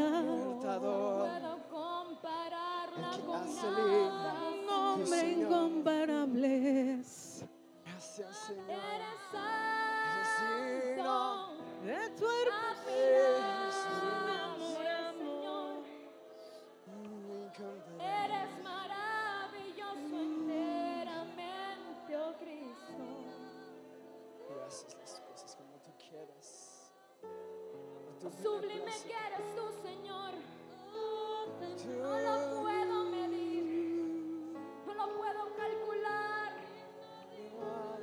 No puedo hace libre. Nombre incomparables. Gracias, Señor. Eres santo. De tu Eres maravilloso enteramente, oh Cristo. Sublime que no lo puedo medir, no lo puedo calcular,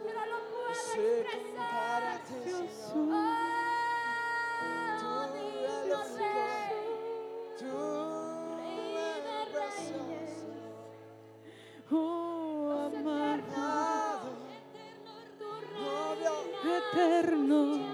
pero lo puedo expresar. Oh, digno Rey, Rey de Reyes, oh amado, eterno, eterno.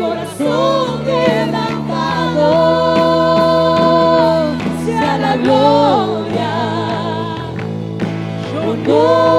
Corazón quebrantado sea la gloria, honor,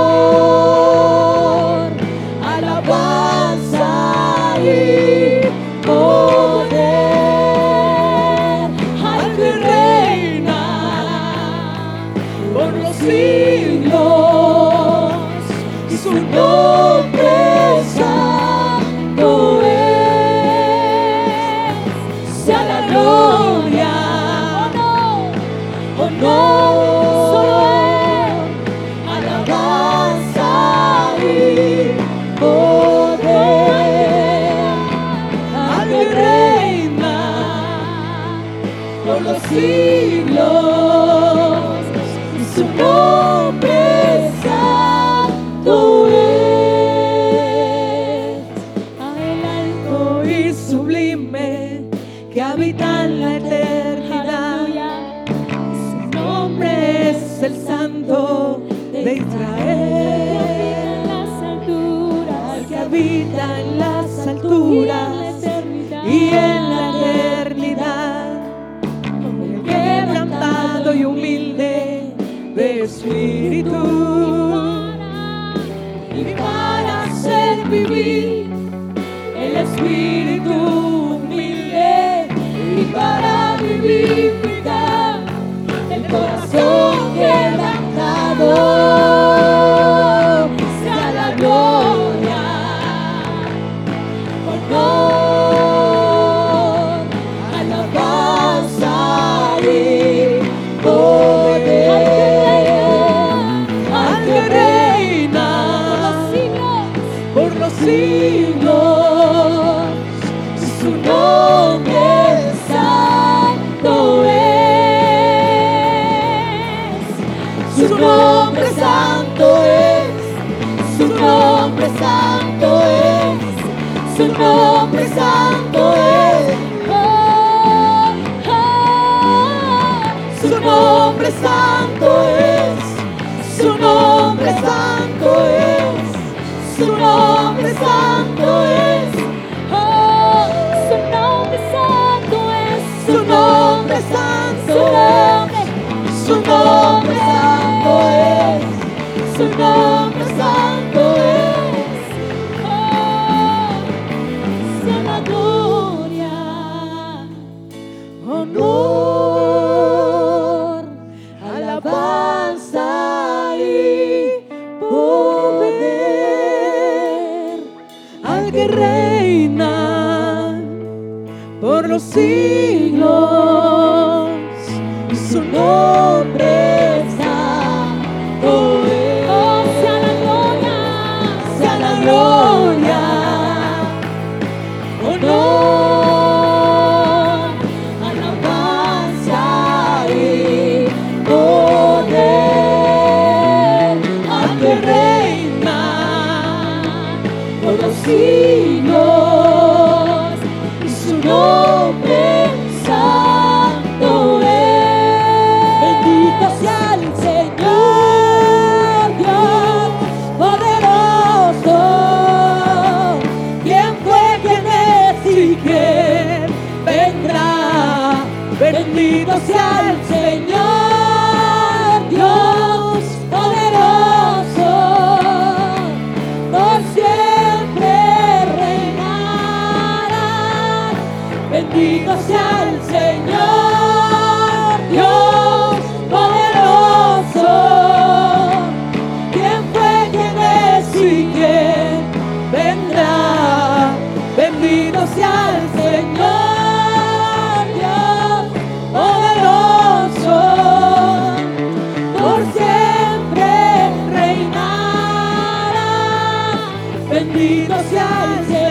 Bendito sea el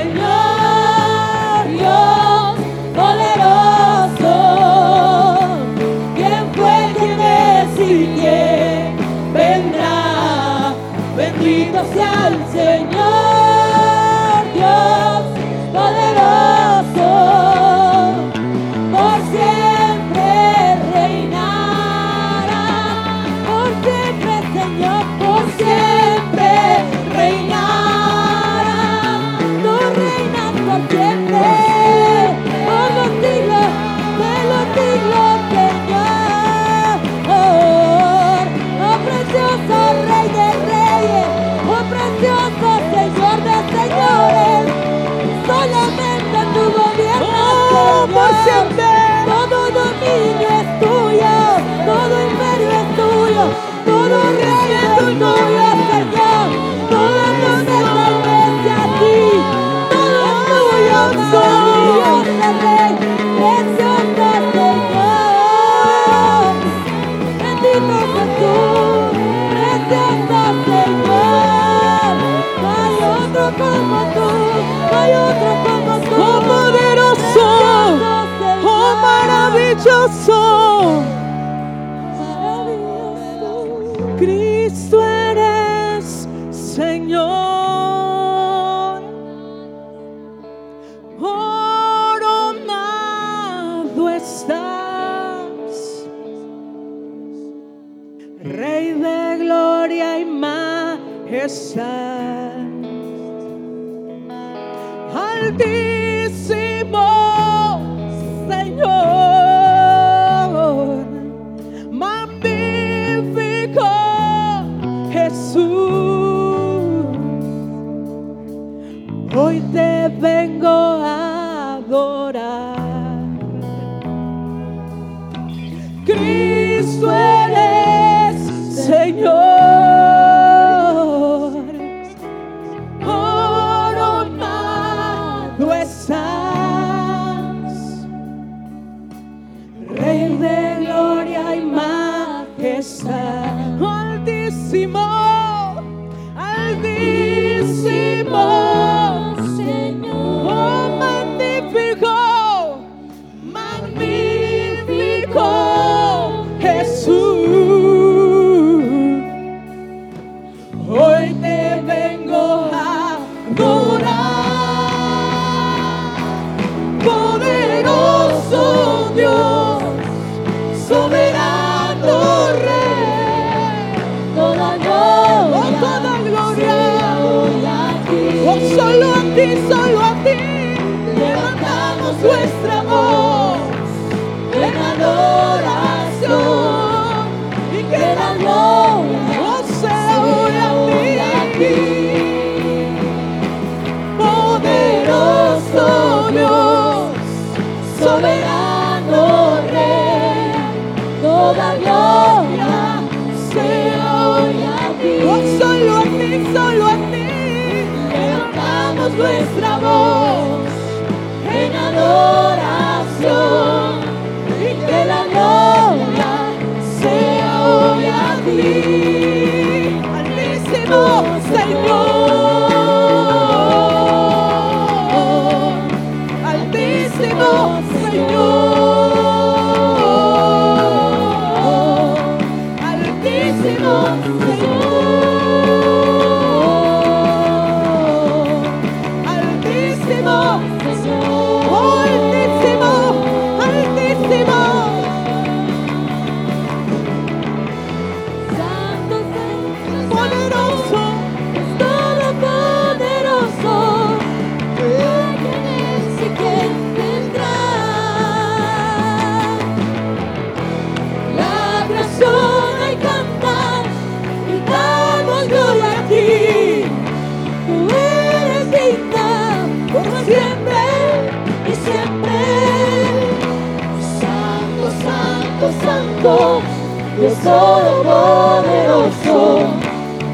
Todopoderoso,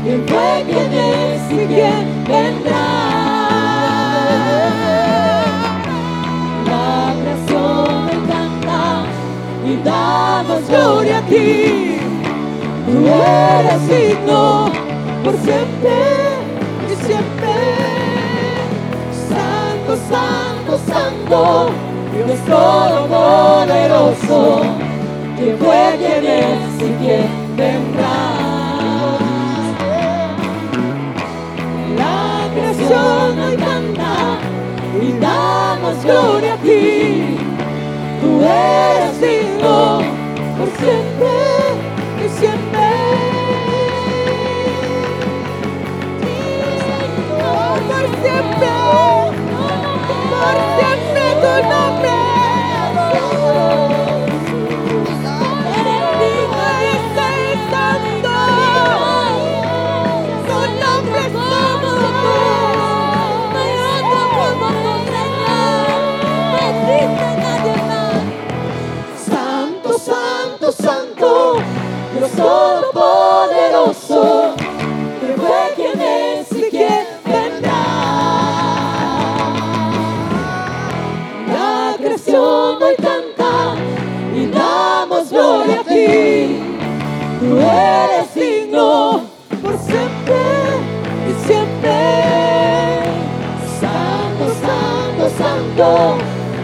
quien fue, quien es y quien vendrá. La creación me canta y damos gloria a ti. Tú eres digno por siempre y siempre. Santo, santo, santo, Dios Todopoderoso, quien fue, quien es y quien vendrá. La creación hoy canta y damos gloria a ti. Tú eres digno por siempre y siempre. Por siempre, por siempre tu nombre. Todopoderoso, que fue quien es y quien. La creación hoy canta y damos gloria a ti. Tú eres digno por siempre y siempre. Santo, santo, santo,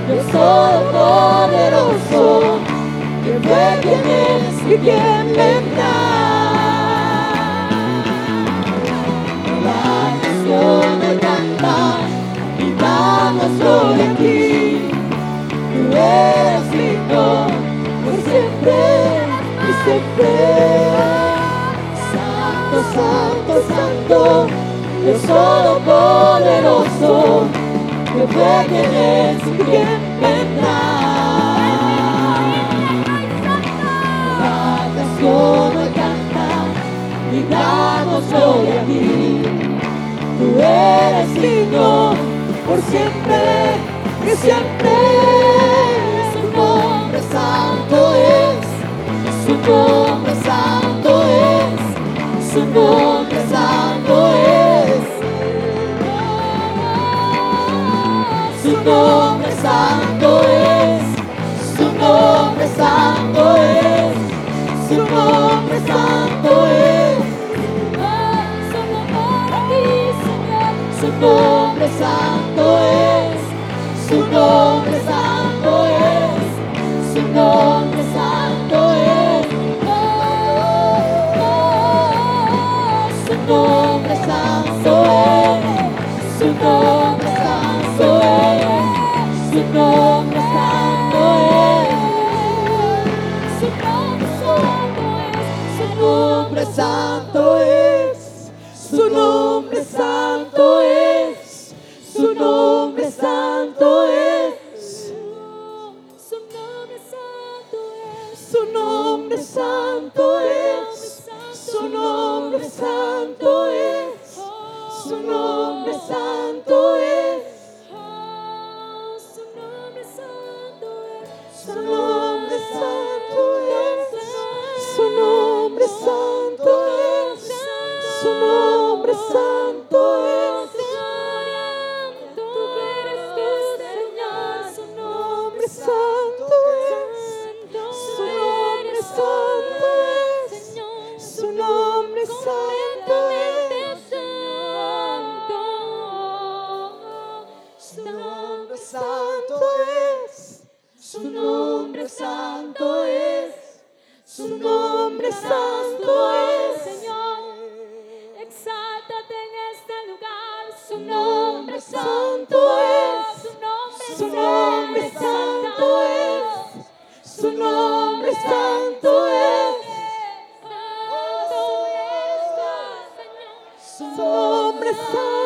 Dios Todopoderoso, que fue quien es y quien vendrá. La canción me canta y gloria a ti. Tú eres digno por siempre y siempre. Santo, santo, santo, Dios Todopoderoso, que fue quien es y quien damos gloria a ti. Tú eres digno por siempre y siempre. Su nombre santo es, su nombre santo es, su nombre santo es. Nombre su nombre santo es, su nombre santo es, Señor. Exáltate en este lugar, su nombre santo es, su nombre santo. es, su nombre santo es. Su nombre santo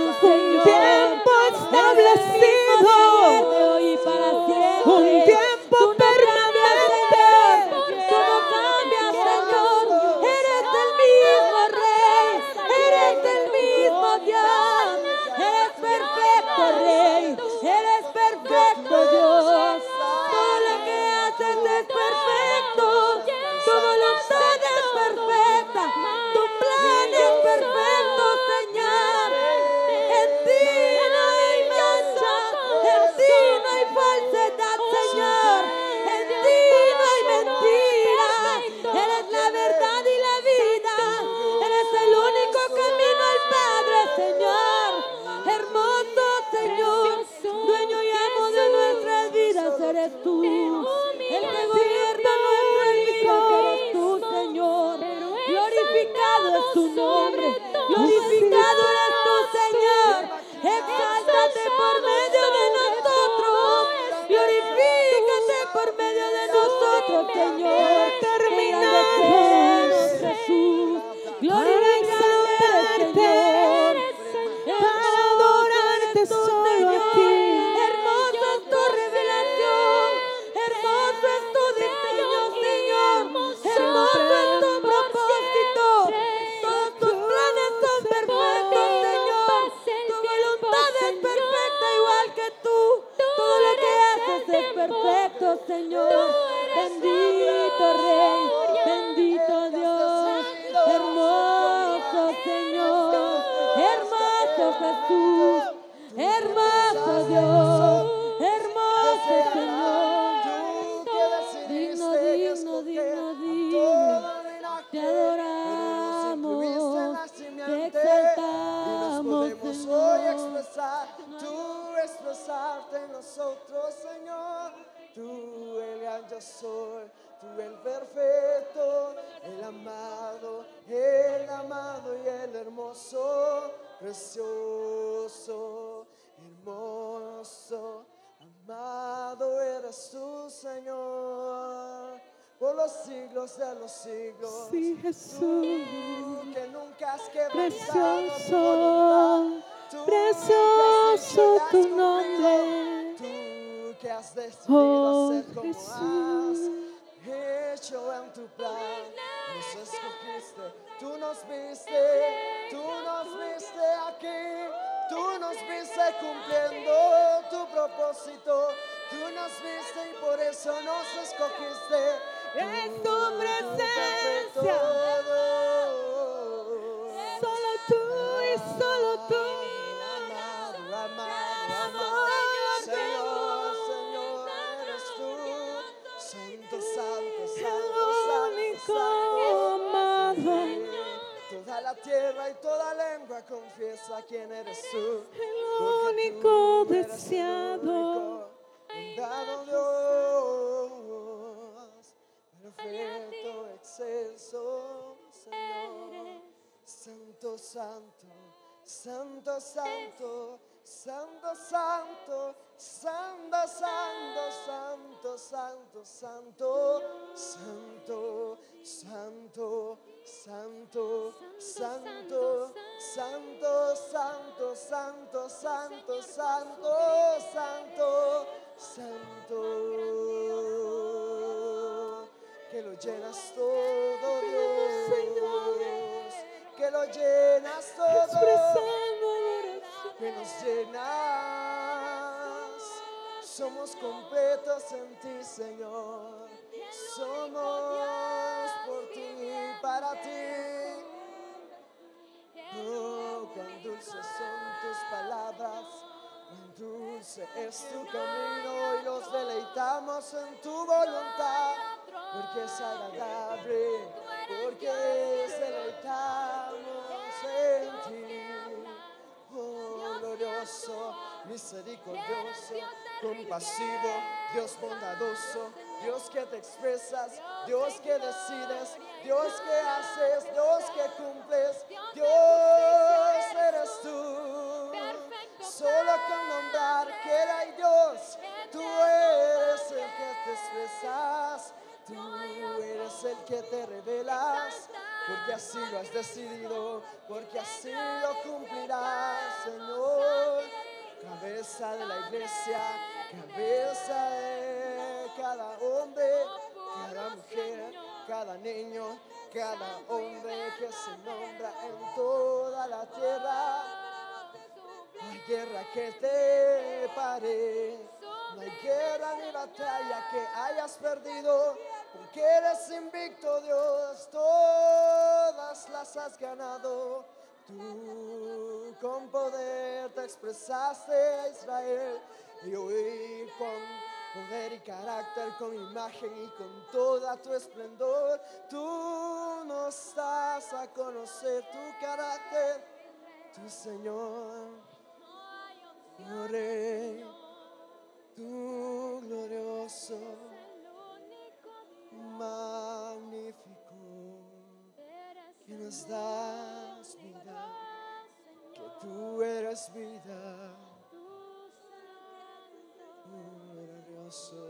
Un tiempo establecido. Misericordioso, compasivo, Dios bondadoso, Dios que te expresas, Dios que decides, Dios que haces, Dios que cumples, Dios eres tú. Solo con nombrar que hay Dios, tú eres el que te expresas, tú eres el que te revelas, porque así lo has decidido, porque así lo cumplirás, Señor. Cabeza de la iglesia, cabeza de cada hombre, cada mujer, cada niño, cada hombre que se nombra en toda la tierra. No hay guerra que te pare, no hay guerra ni batalla que hayas perdido, porque eres invicto Dios, todas las has ganado. Tú con poder te expresaste a Israel y hoy con poder y carácter, con imagen y con toda tu esplendor, tú nos das a conocer tu carácter, tu Señor. Oh Rey, tú glorioso, magnífico, que nos das vida, tú eres vida, glorioso.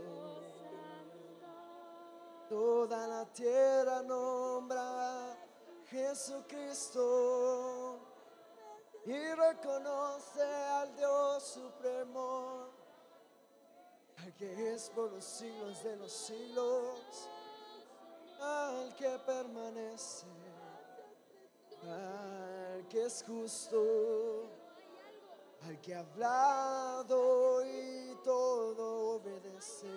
Toda la tierra nombra Jesucristo y reconoce al Dios supremo, al que es por los siglos de los siglos, al que permanece, al que es justo, al que ha hablado y todo obedece.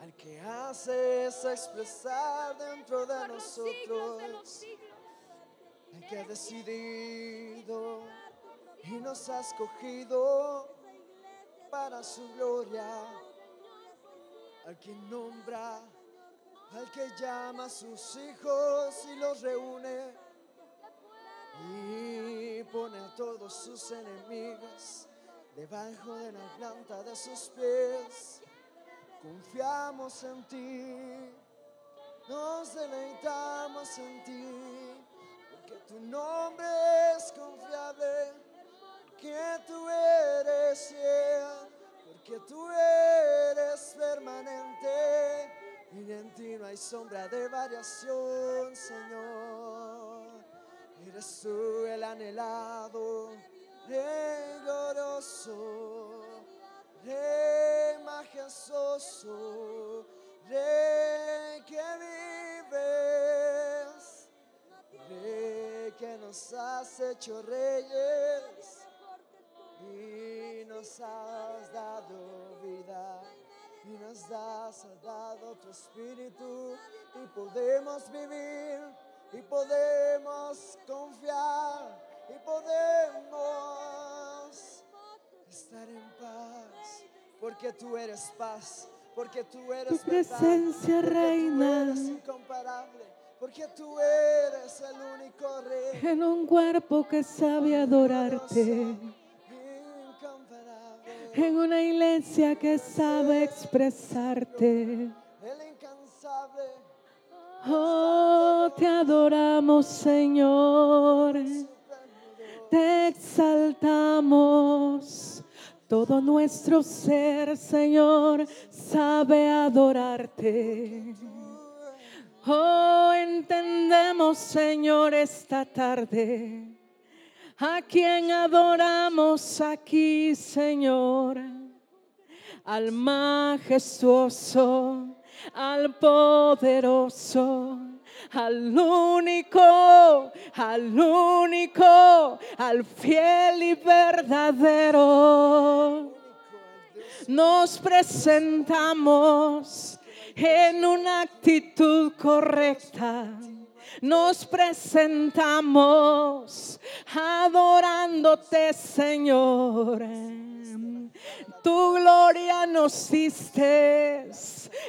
Al que haces expresar dentro de nosotros el que ha decidido y nos ha escogido para su gloria, al que nombra, al que llama a sus hijos y los reúne y pone a todos sus enemigos debajo de la planta de sus pies. Confiamos en ti, nos deleitamos en ti, porque tu nombre es confiable, que tú eres fiel, porque tú eres permanente y en ti no hay sombra de variación, Señor. Eres tú el anhelado, Rey glorioso, Rey majestuoso, Rey que vives, Rey que nos has hecho reyes y nos has dado vida y nos has dado tu espíritu y podemos vivir y podemos confiar y podemos estar en paz porque tú eres paz porque tú eres Tu verdad, presencia porque reina. tú eres incomparable porque tú eres el único rey En un cuerpo que sabe adorarte. En una iglesia que sabe expresarte. Oh, te adoramos, Señor. Te exaltamos. Todo nuestro ser, Señor, sabe adorarte. Oh, entendemos, Señor, esta tarde. A quien adoramos aquí, Señor al majestuoso, al poderoso, al único, al único, al fiel y verdadero. Nos presentamos en una actitud correcta. Nos presentamos adorándote, Señor. Tu gloria nos diste,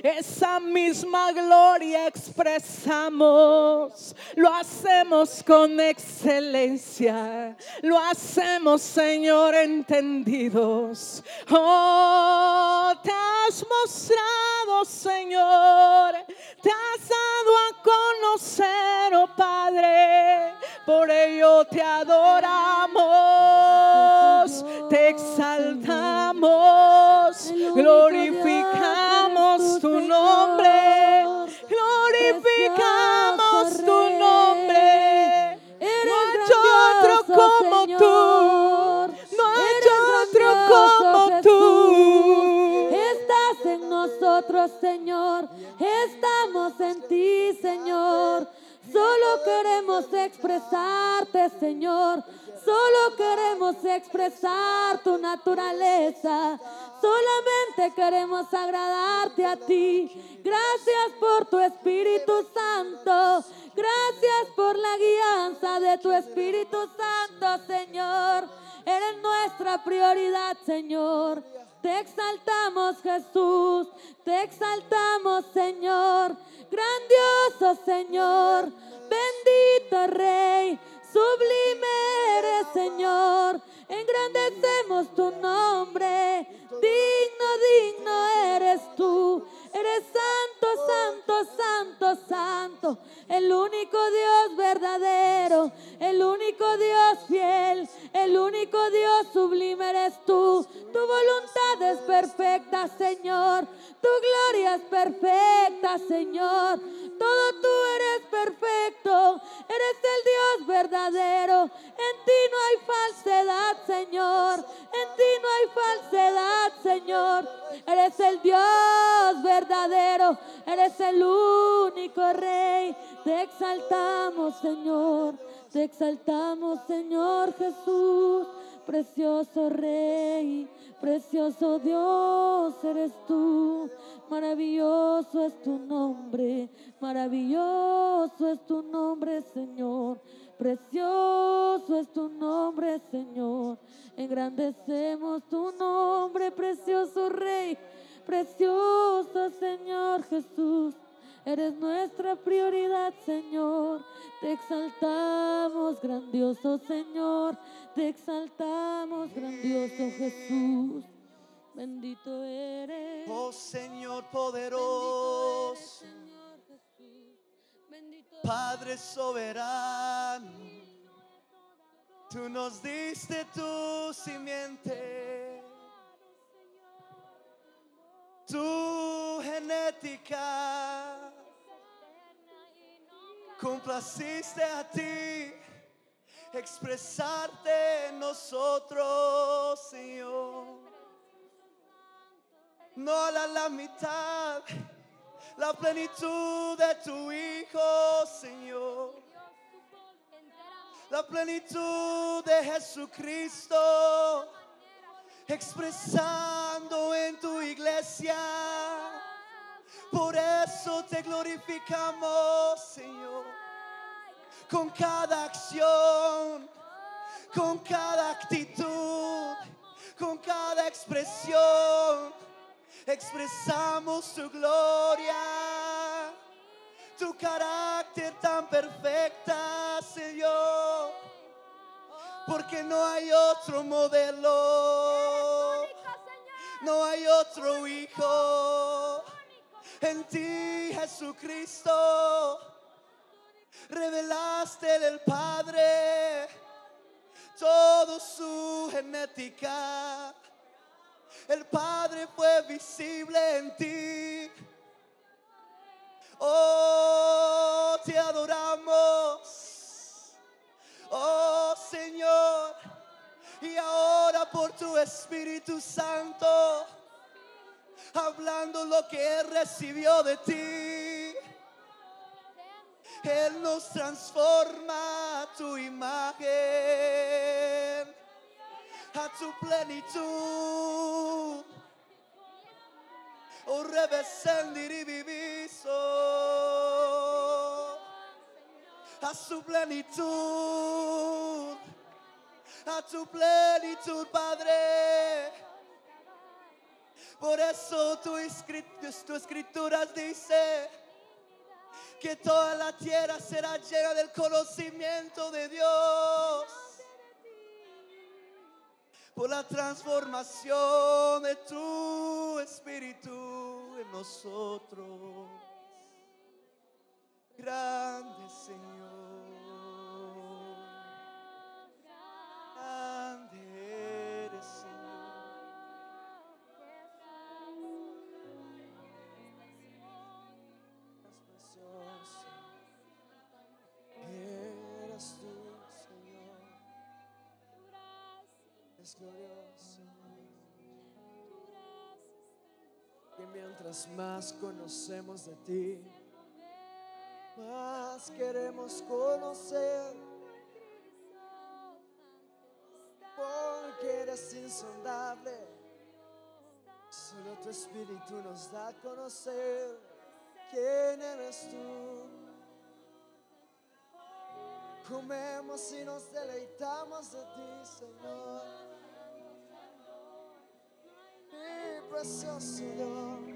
esa misma gloria expresamos. Lo hacemos con excelencia, lo hacemos, Señor, entendidos. Oh, te has mostrado, Señor, te has dado a conocer, oh Padre. Por ello te adoramos, te exaltamos, glorificamos tu nombre, glorificamos tu nombre. No hay otro como tú, no hay otro como tú. Estás en nosotros, Señor. Estamos en ti, Señor. Solo queremos expresarte, Señor. Solo queremos expresar tu naturaleza. Solamente queremos agradarte a ti. Gracias por tu Espíritu Santo. Gracias por la guianza de tu Espíritu Santo, Señor. Eres nuestra prioridad, Señor. Te exaltamos, Jesús. Te exaltamos, Señor. Grandioso, Señor. Bendito Rey. Sublime eres, Señor. Engrandecemos tu nombre. Digno, digno eres tú. Eres santo, santo, santo, santo. El único Dios verdadero. El único Dios fiel. El único Dios sublime eres tú. Tu voluntad es perfecta, Señor. Tu gloria es perfecta, Señor. Todo tú eres perfecto. Eres el Dios verdadero. En ti no hay falsedad, Señor. En ti no hay falsedad, Señor. Eres el Dios verdadero. Eres el único Rey. Te exaltamos, Señor. Te exaltamos, Señor Jesús. Precioso Rey, precioso Dios eres tú. Maravilloso es tu nombre, maravilloso es tu nombre, Señor. Precioso es tu nombre, Señor. Engrandecemos tu nombre, precioso Rey, precioso Señor Jesús. Eres nuestra prioridad, Señor. Te exaltamos, grandioso Señor. Te exaltamos, grandioso Jesús. Bendito eres. Oh Señor Bendito eres, poderoso, Señor Jesús. Bendito Padre soberano, tú nos diste tu simiente, tu genética, complaciste a ti expresarte en nosotros, Señor. No la, la mitad, la plenitud de tu Hijo, Señor. La plenitud de Jesucristo, expresando en tu iglesia. Por eso te glorificamos, Señor, con cada acción, con cada actitud, con cada expresión. Expresamos tu gloria, tu carácter tan perfecta, Señor, porque no hay otro modelo, no hay otro hijo. En ti, Jesucristo, revelaste el Padre toda su genética. El Padre fue visible en ti. Oh, te adoramos. Oh, Señor. Y ahora por tu Espíritu Santo, hablando lo que Él recibió de ti. Él nos transforma a tu imagen, a tu plenitud. O viviso a su plenitud, a tu plenitud, Padre. Por eso tu, escrit- tu escrituras dice que toda la tierra será llena del conocimiento de Dios. Por la transformación de tu espíritu en nosotros. Grande Señor. Es glorioso. Y mientras más conocemos de ti, más queremos conocer. Porque eres insondable. Solo tu espíritu nos da a conocer quién eres tú. Comemos y nos deleitamos de ti, Señor. Mi precioso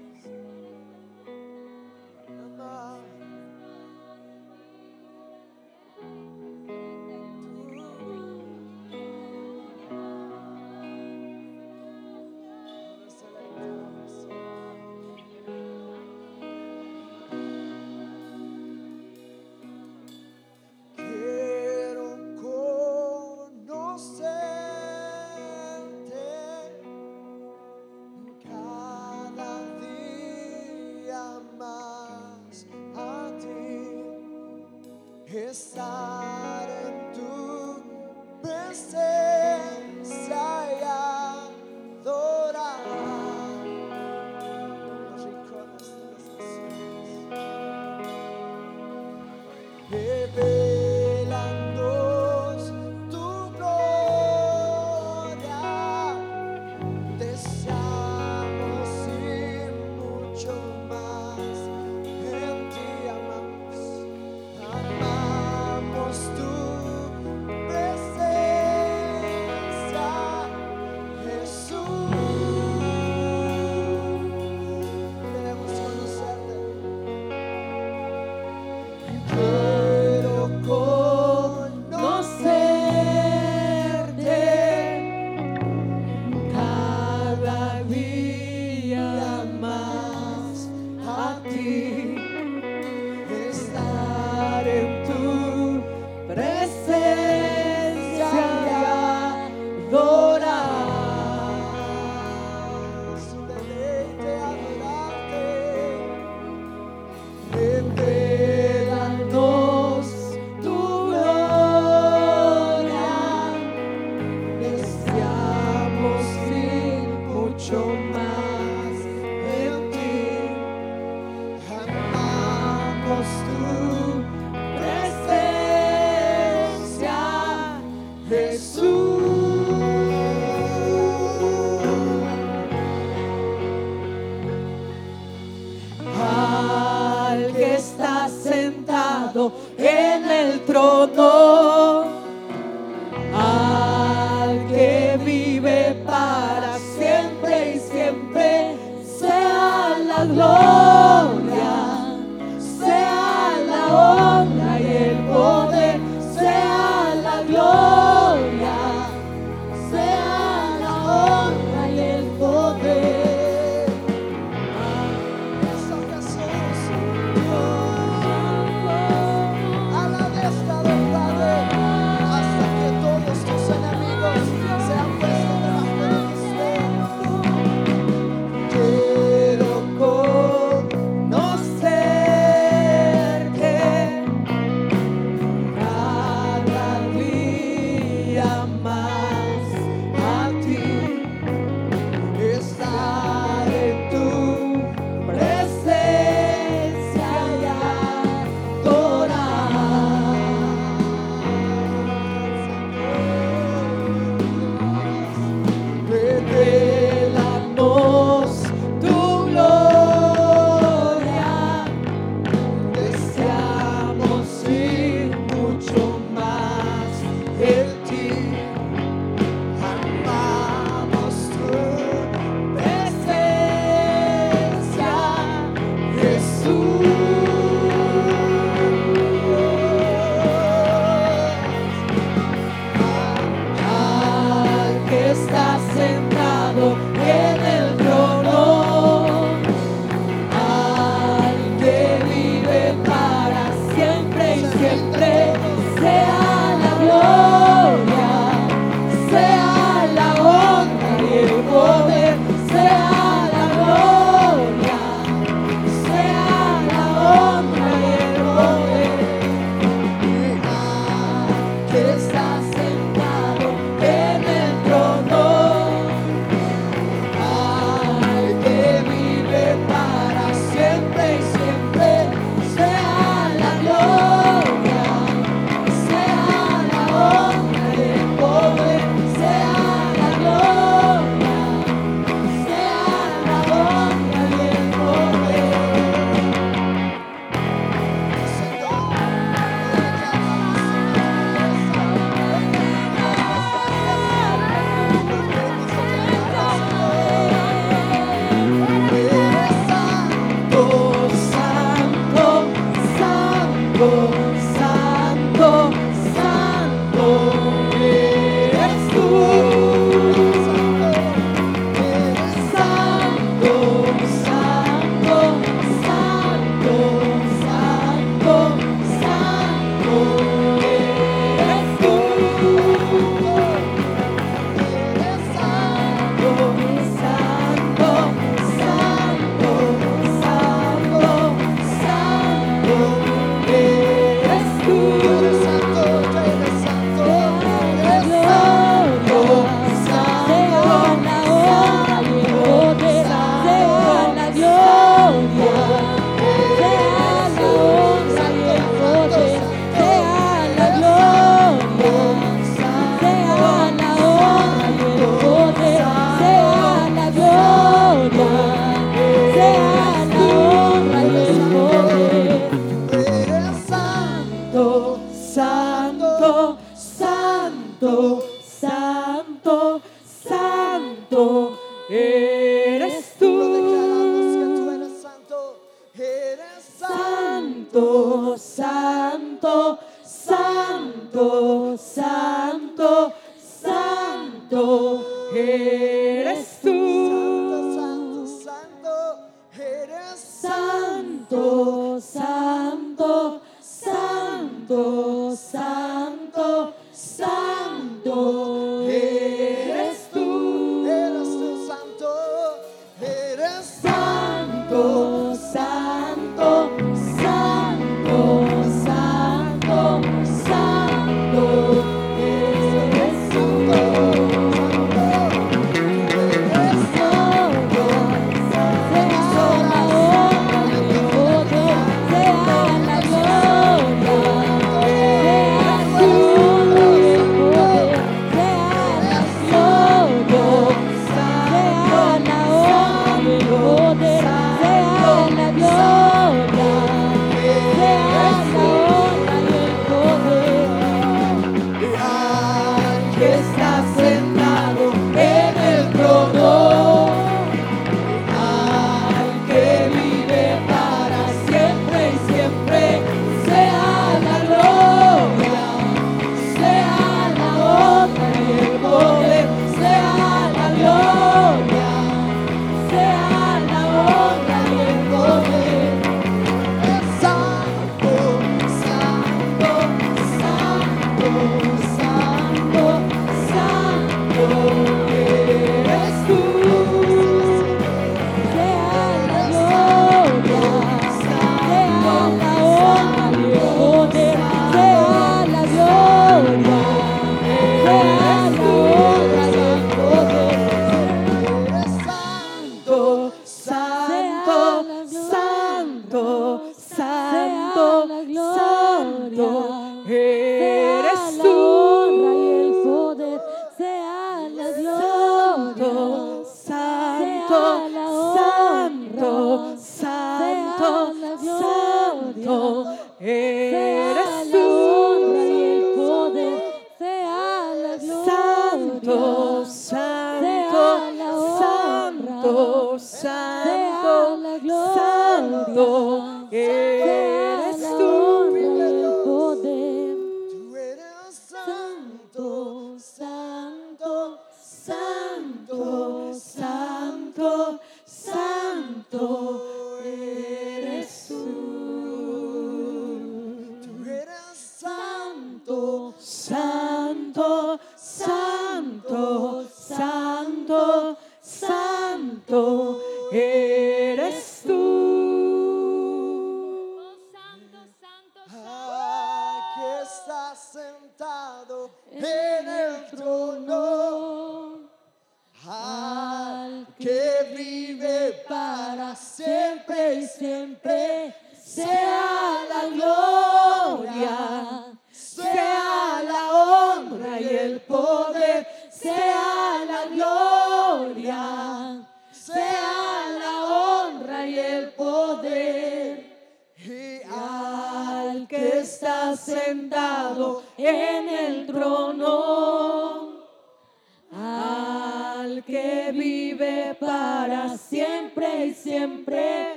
Santo,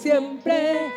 siempre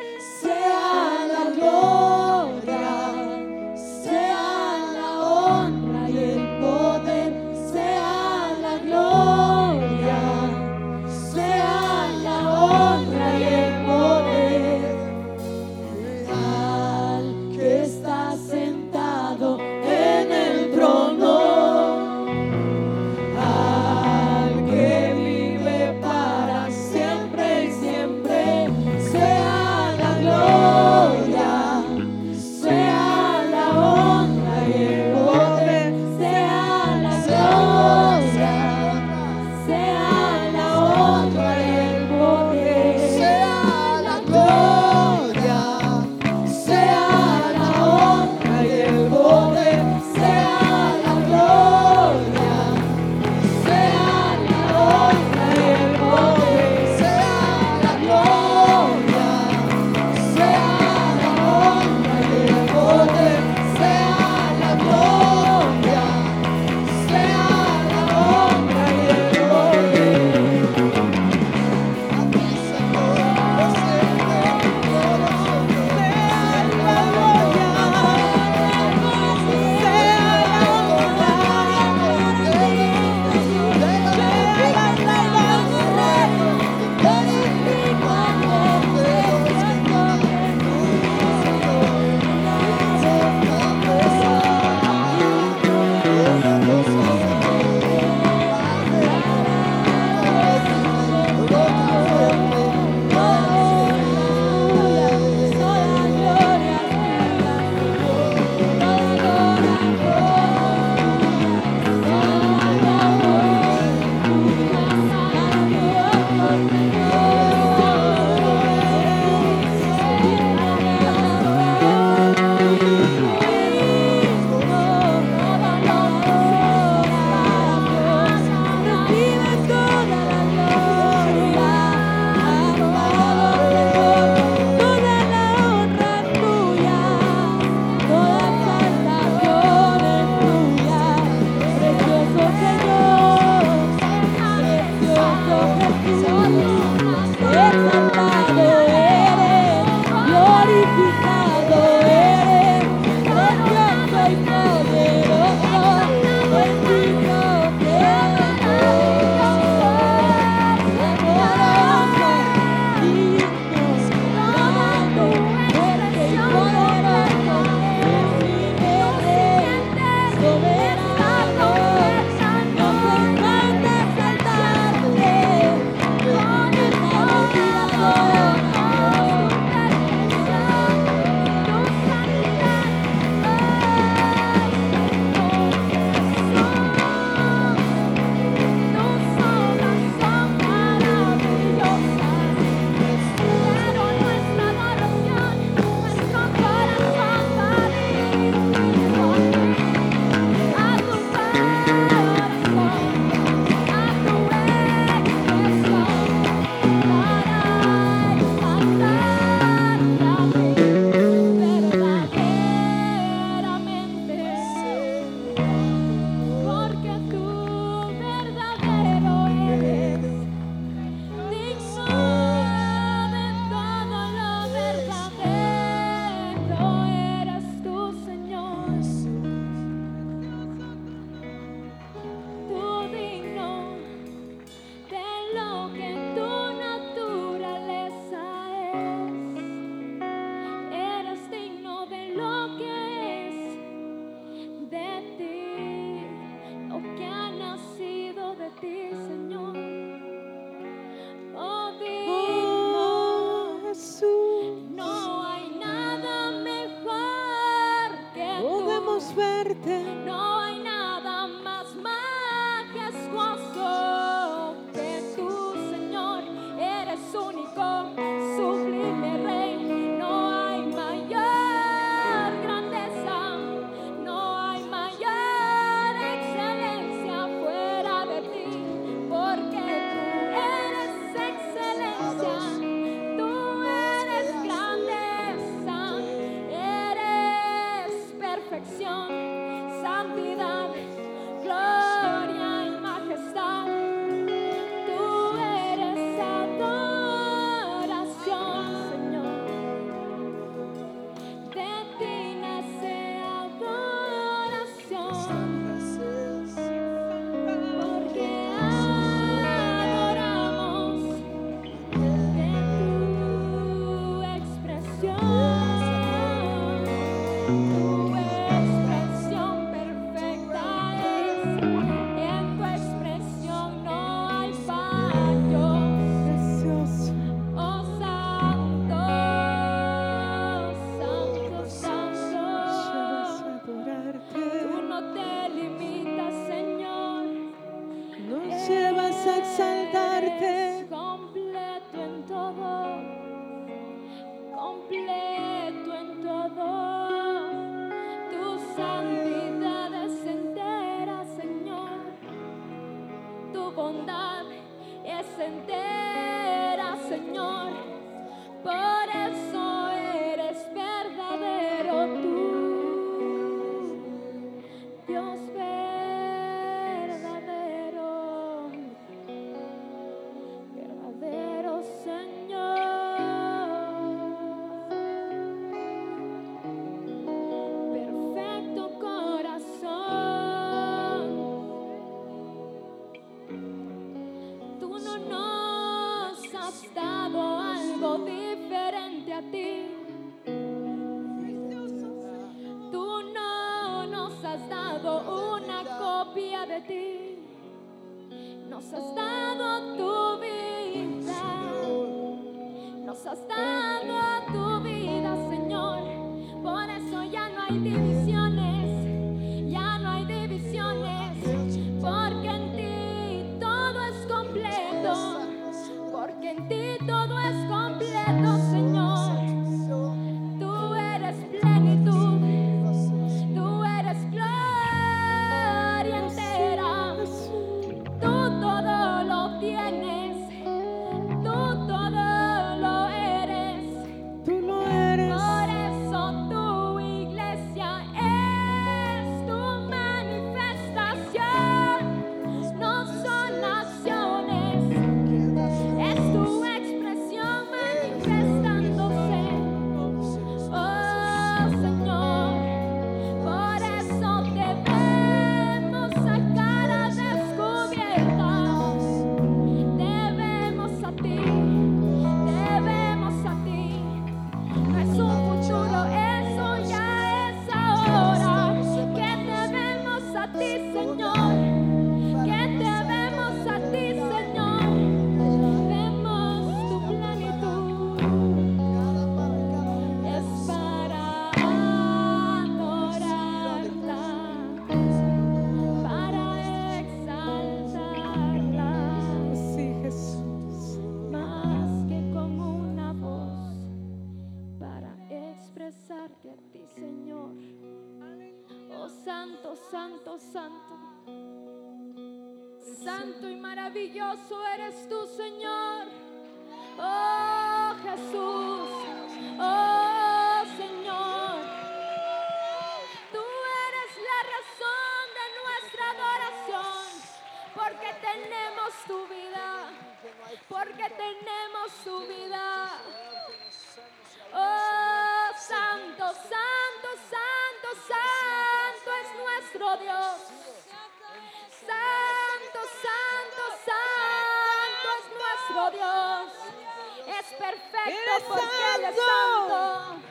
porque Él es santo.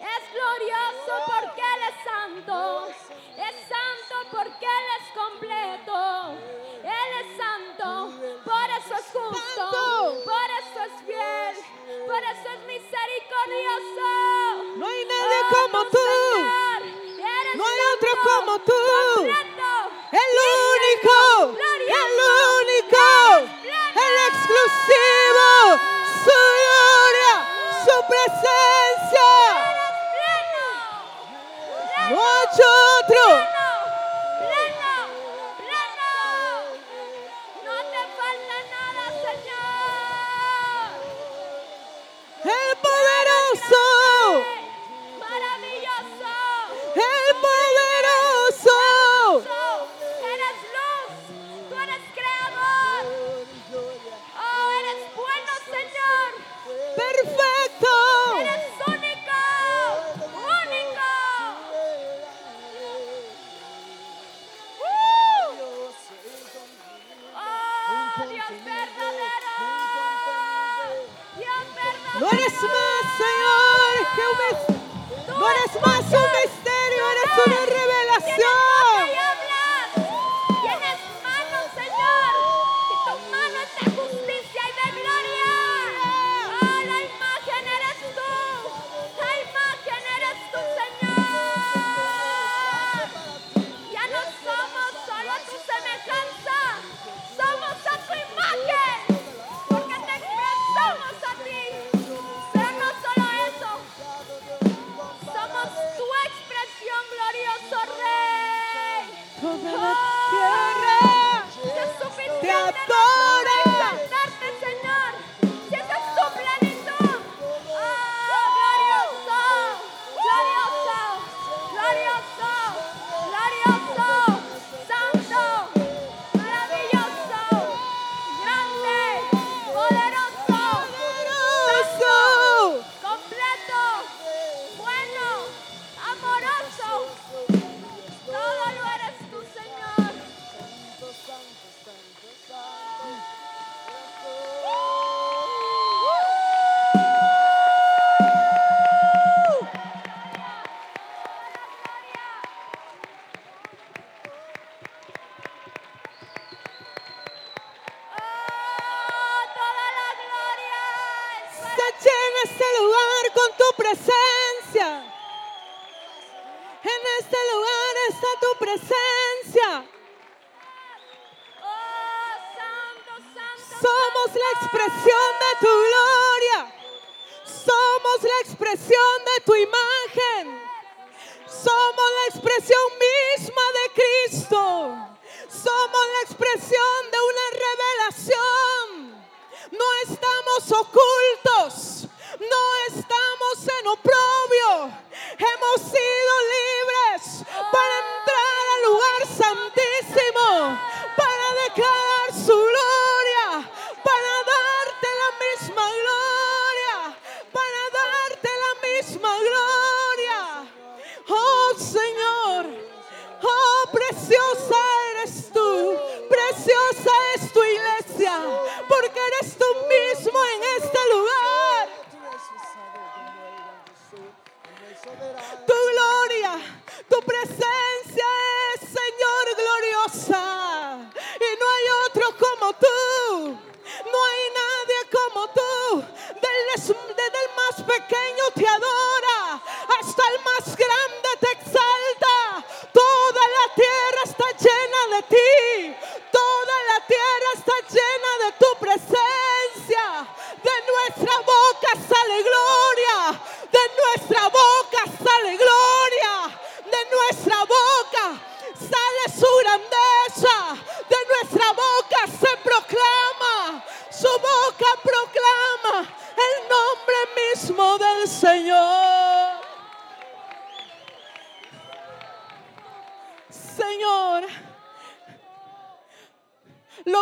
Es glorioso porque Él es santo. Es santo porque Él es completo. Él es santo. Por eso es justo. Por eso es fiel. Por eso es misericordioso. No hay nadie oh, como tú. Señor, no hay santo, otro como tú. El único. blessed. What is my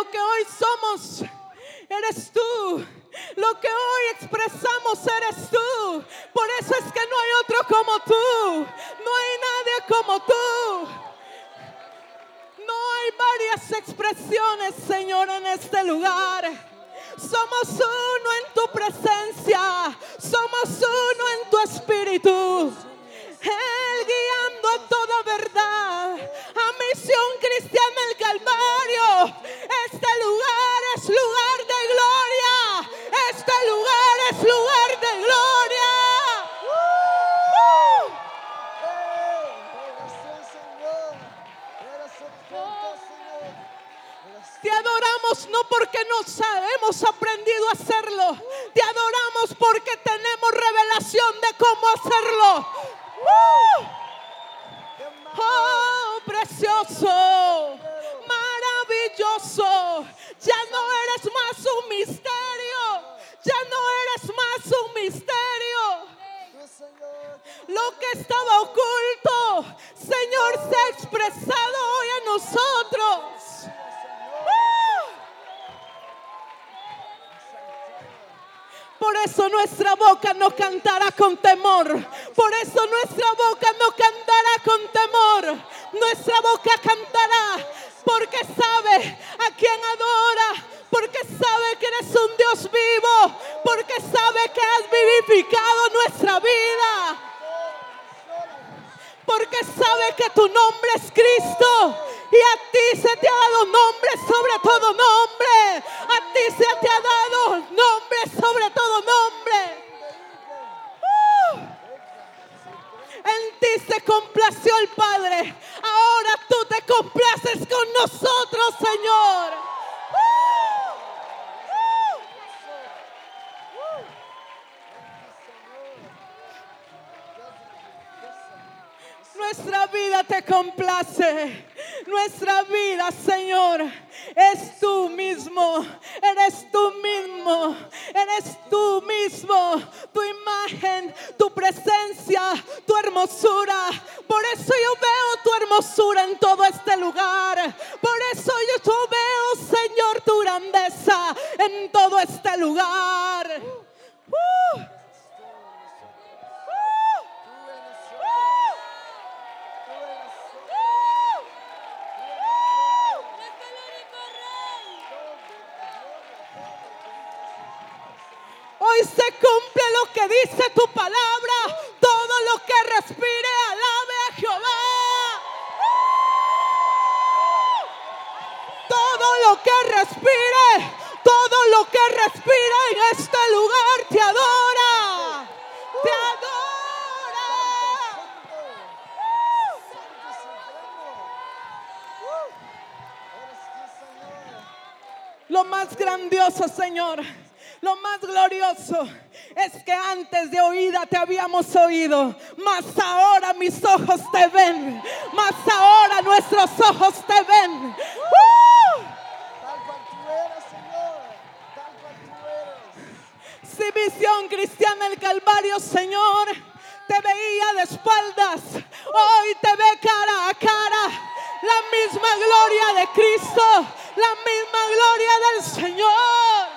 que hoy somos eres tú. Lo que hoy expresamos eres tú. Por eso es que no hay otro como tú. No hay nadie como tú. No hay varias expresiones, Señor, en este lugar. Somos uno en tu presencia. Somos uno en tu espíritu. Él guiando a toda verdad. Cristiana el Calvario. Este lugar es lugar de gloria. Este lugar es lugar de gloria. ¡Uh! Te adoramos no porque nos hemos aprendido a hacerlo. Te adoramos porque tenemos revelación de cómo hacerlo. ¡Uh! Oh, precioso, maravilloso. Ya no eres más un misterio. Ya no eres más un misterio. Lo que estaba oculto, Señor, se ha expresado hoy en nosotros. Por eso nuestra boca no cantará con temor. Por eso nuestra boca no cantará con temor. Nuestra boca cantará porque sabe a quien adora. Porque sabe que eres un Dios vivo. Porque sabe que has vivificado nuestra vida. Porque sabe que tu nombre es Cristo. Y a ti se te ha dado nombre sobre todo nombre. A ti se te ha dado nombre sobre todo nombre. Uh. En ti se complació el Padre. Ahora tú te complaces con nosotros, Señor. Nuestra vida te complace. Nuestra vida, Señor, es tú mismo. Eres tú mismo. Eres tú mismo. Tu imagen, tu presencia, tu hermosura. Por eso yo veo tu hermosura en todo este lugar. Por eso yo veo, Señor, tu grandeza en todo este lugar. Uh. Hoy se cumple lo que dice tu palabra. Todo lo que respire, alabe a Jehová. Todo lo que respire, todo lo que respira en este lugar te adora. Te adora. Lo más grandioso, Señor lo más glorioso es que antes de oída te habíamos oído, mas ahora mis ojos te ven, mas ahora nuestros ojos te ven. ¡Uh! Tal cual tú Señor, tal cual tú. Si visión cristiana el Calvario, Señor, te veía de espaldas, hoy te ve cara a cara la misma gloria de Cristo, la misma gloria del Señor.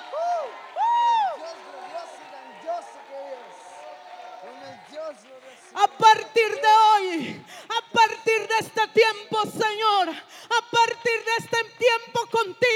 A partir de hoy, a partir de este tiempo, Señor, a partir de este tiempo contigo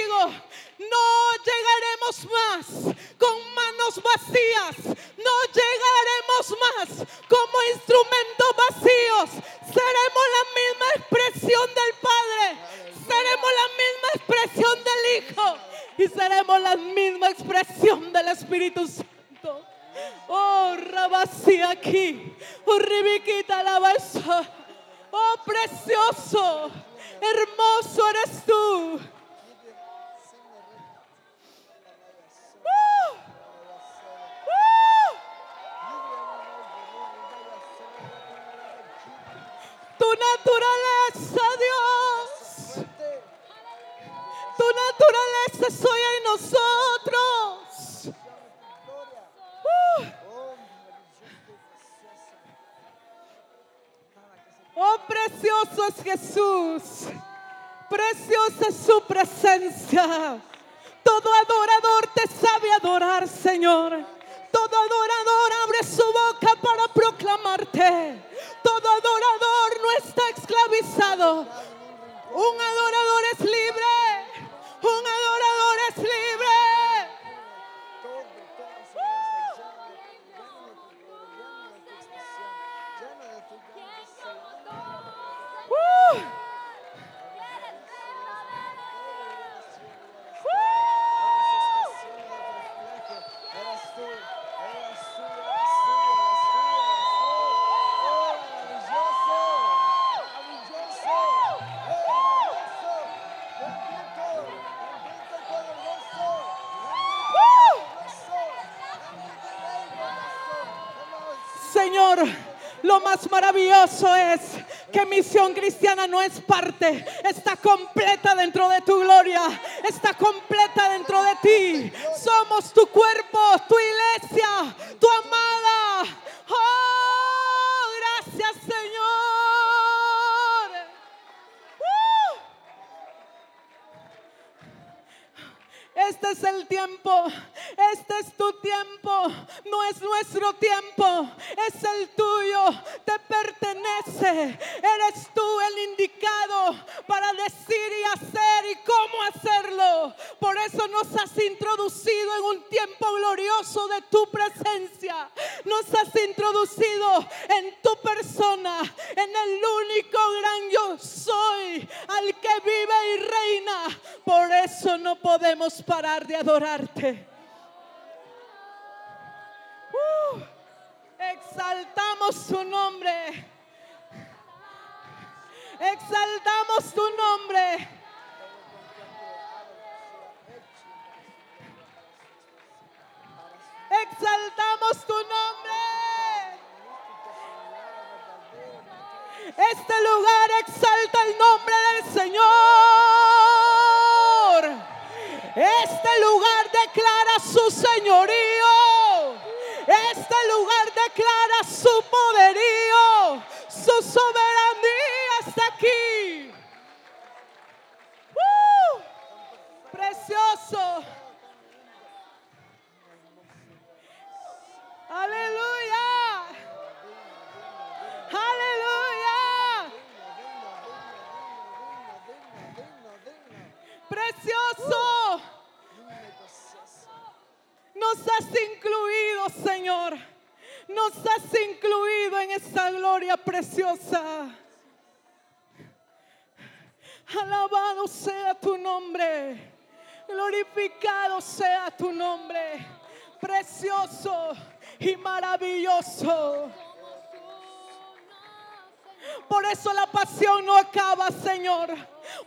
misión cristiana no es parte, está completa dentro de tu gloria, está completa dentro de ti. Somos tu cuerpo, tu iglesia.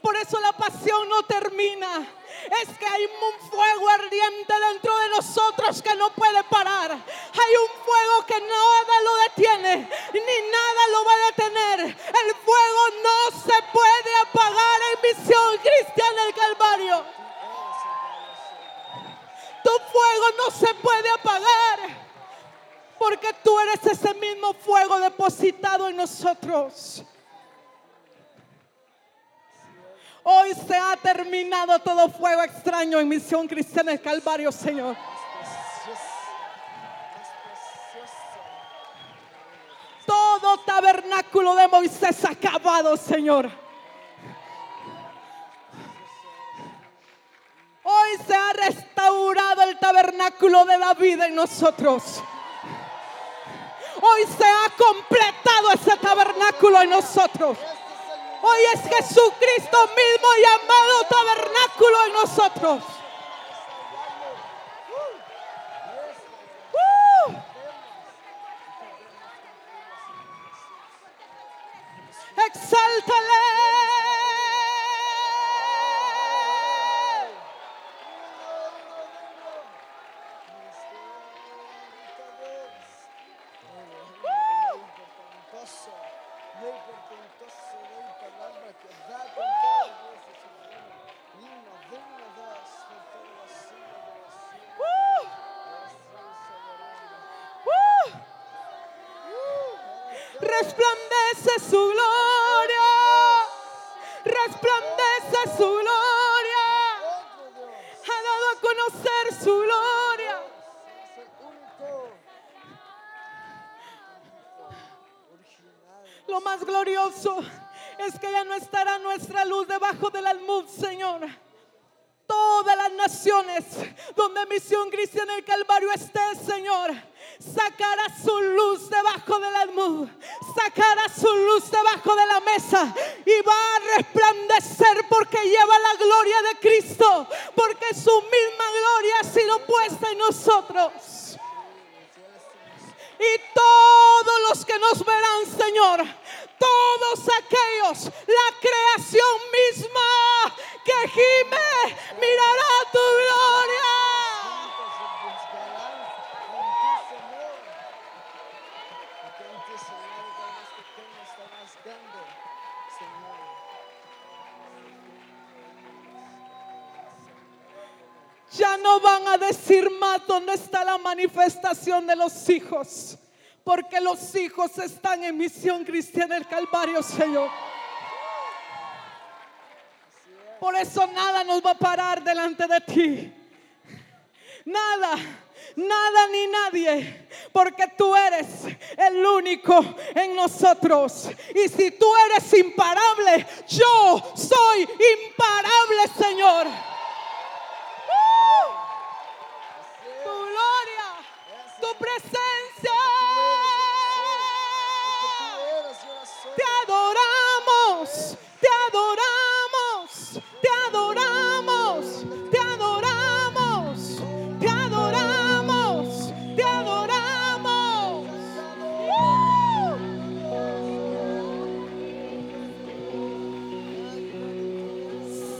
Por eso la pasión no termina. Es que hay un fuego ardiente dentro de nosotros que no puede parar. Hay un fuego que nada lo detiene, ni nada lo va a detener. El fuego no se puede apagar en misión cristiana del Calvario. Tu fuego no se puede apagar. Porque tú eres ese mismo fuego depositado en nosotros. Se ha terminado todo fuego extraño en Misión Cristiana del Calvario, Señor. Todo tabernáculo de Moisés acabado, Señor. Hoy se ha restaurado el tabernáculo de la vida en nosotros. Hoy se ha completado ese tabernáculo en nosotros. Hoy es Jesucristo mismo llamado tabernáculo en nosotros. Uh. Exáltale. Hijos, porque los hijos están en misión cristiana del Calvario, Señor. Por eso nada nos va a parar delante de ti. Nada, nada ni nadie, porque tú eres el único en nosotros. Y si tú eres imparable, yo soy imparable, Señor. ¡Uh! Tu presencia. Te adoramos, te adoramos, te adoramos, te adoramos, te adoramos, te adoramos.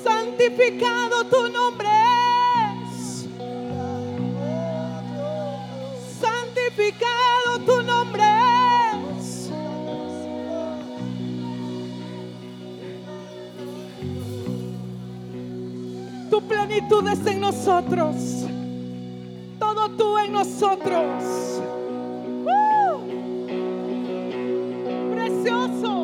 Santificado tu nombre Tu plenitud es en nosotros. Todo tú en nosotros. Precioso.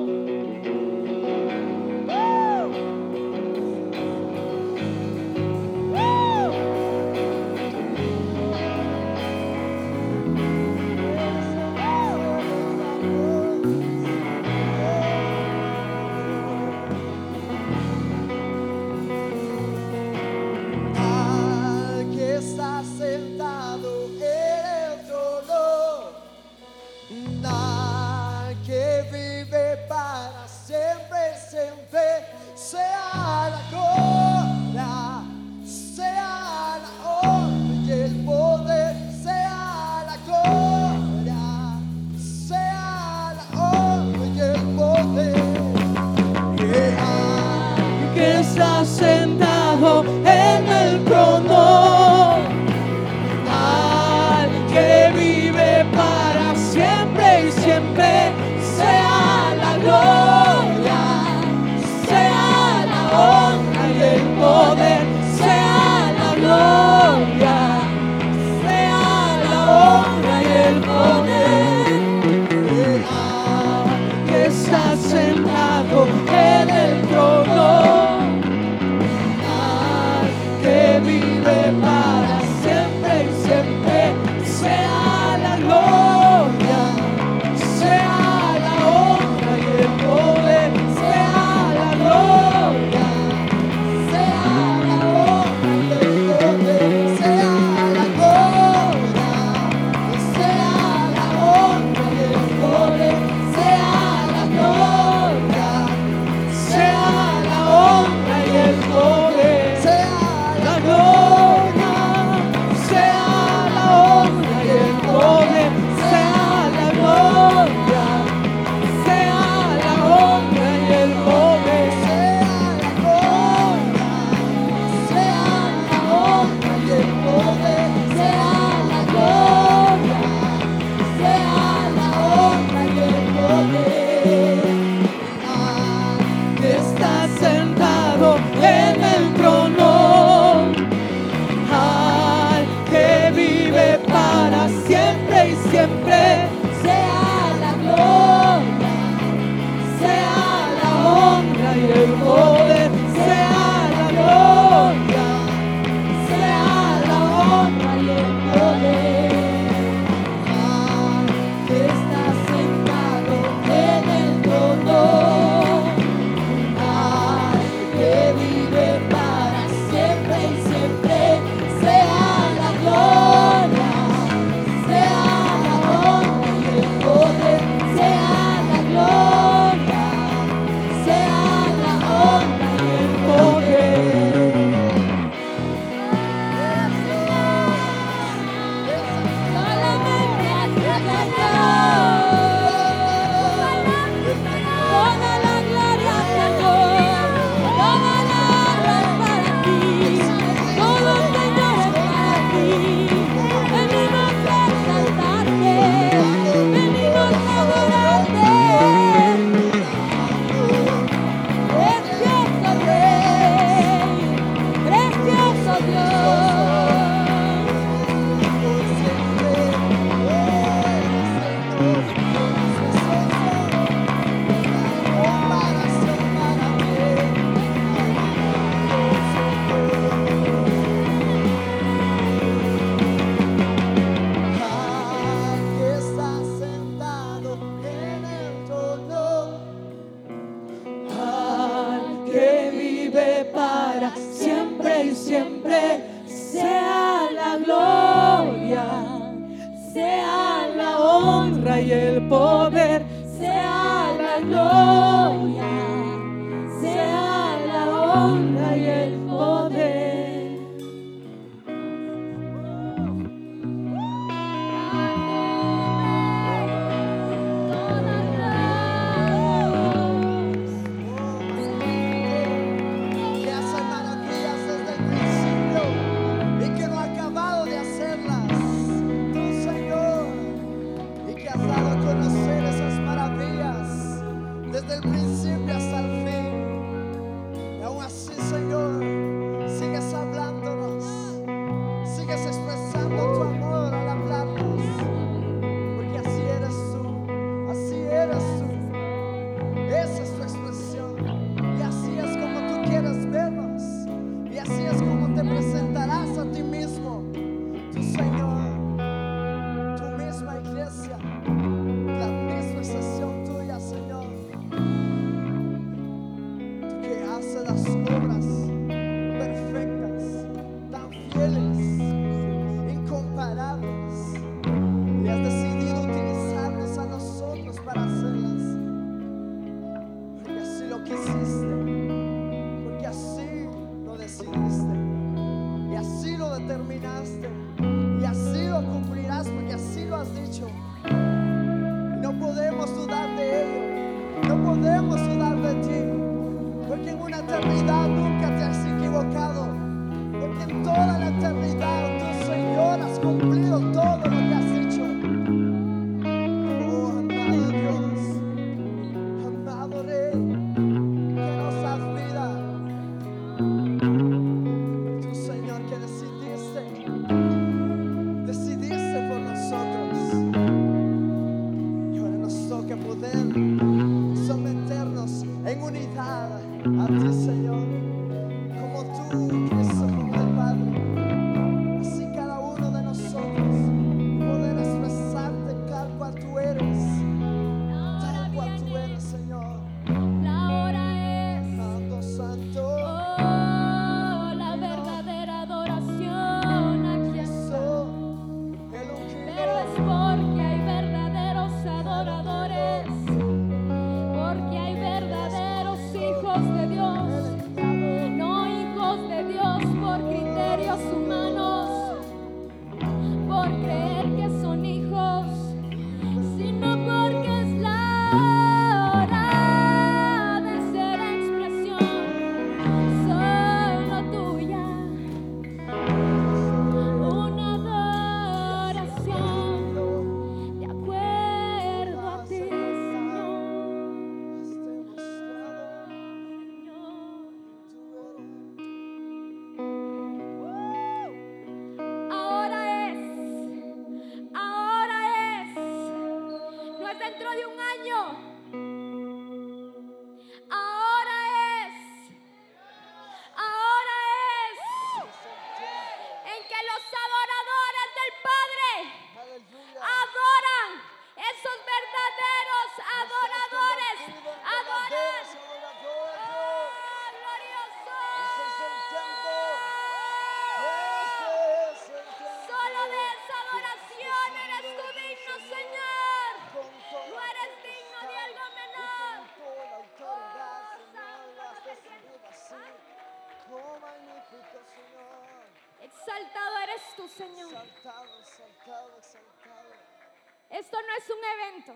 Esto no es un evento.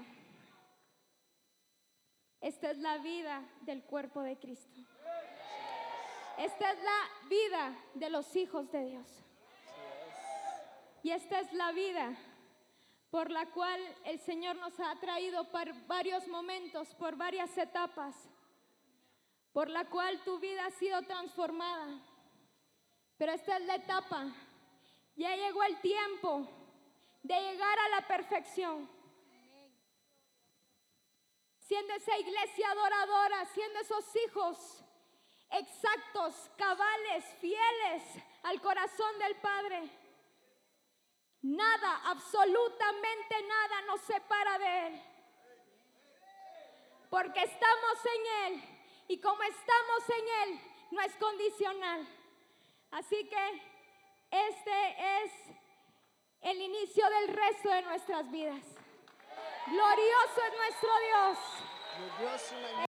Esta es la vida del cuerpo de Cristo. Esta es la vida de los hijos de Dios. Y esta es la vida por la cual el Señor nos ha traído por varios momentos, por varias etapas, por la cual tu vida ha sido transformada. Pero esta es la etapa. Ya llegó el tiempo de llegar a la perfección. Siendo esa iglesia adoradora, siendo esos hijos exactos, cabales, fieles al corazón del Padre. Nada, absolutamente nada nos separa de Él. Porque estamos en Él. Y como estamos en Él, no es condicional. Así que este es el inicio del resto de nuestras vidas. Glorioso es nuestro Dios.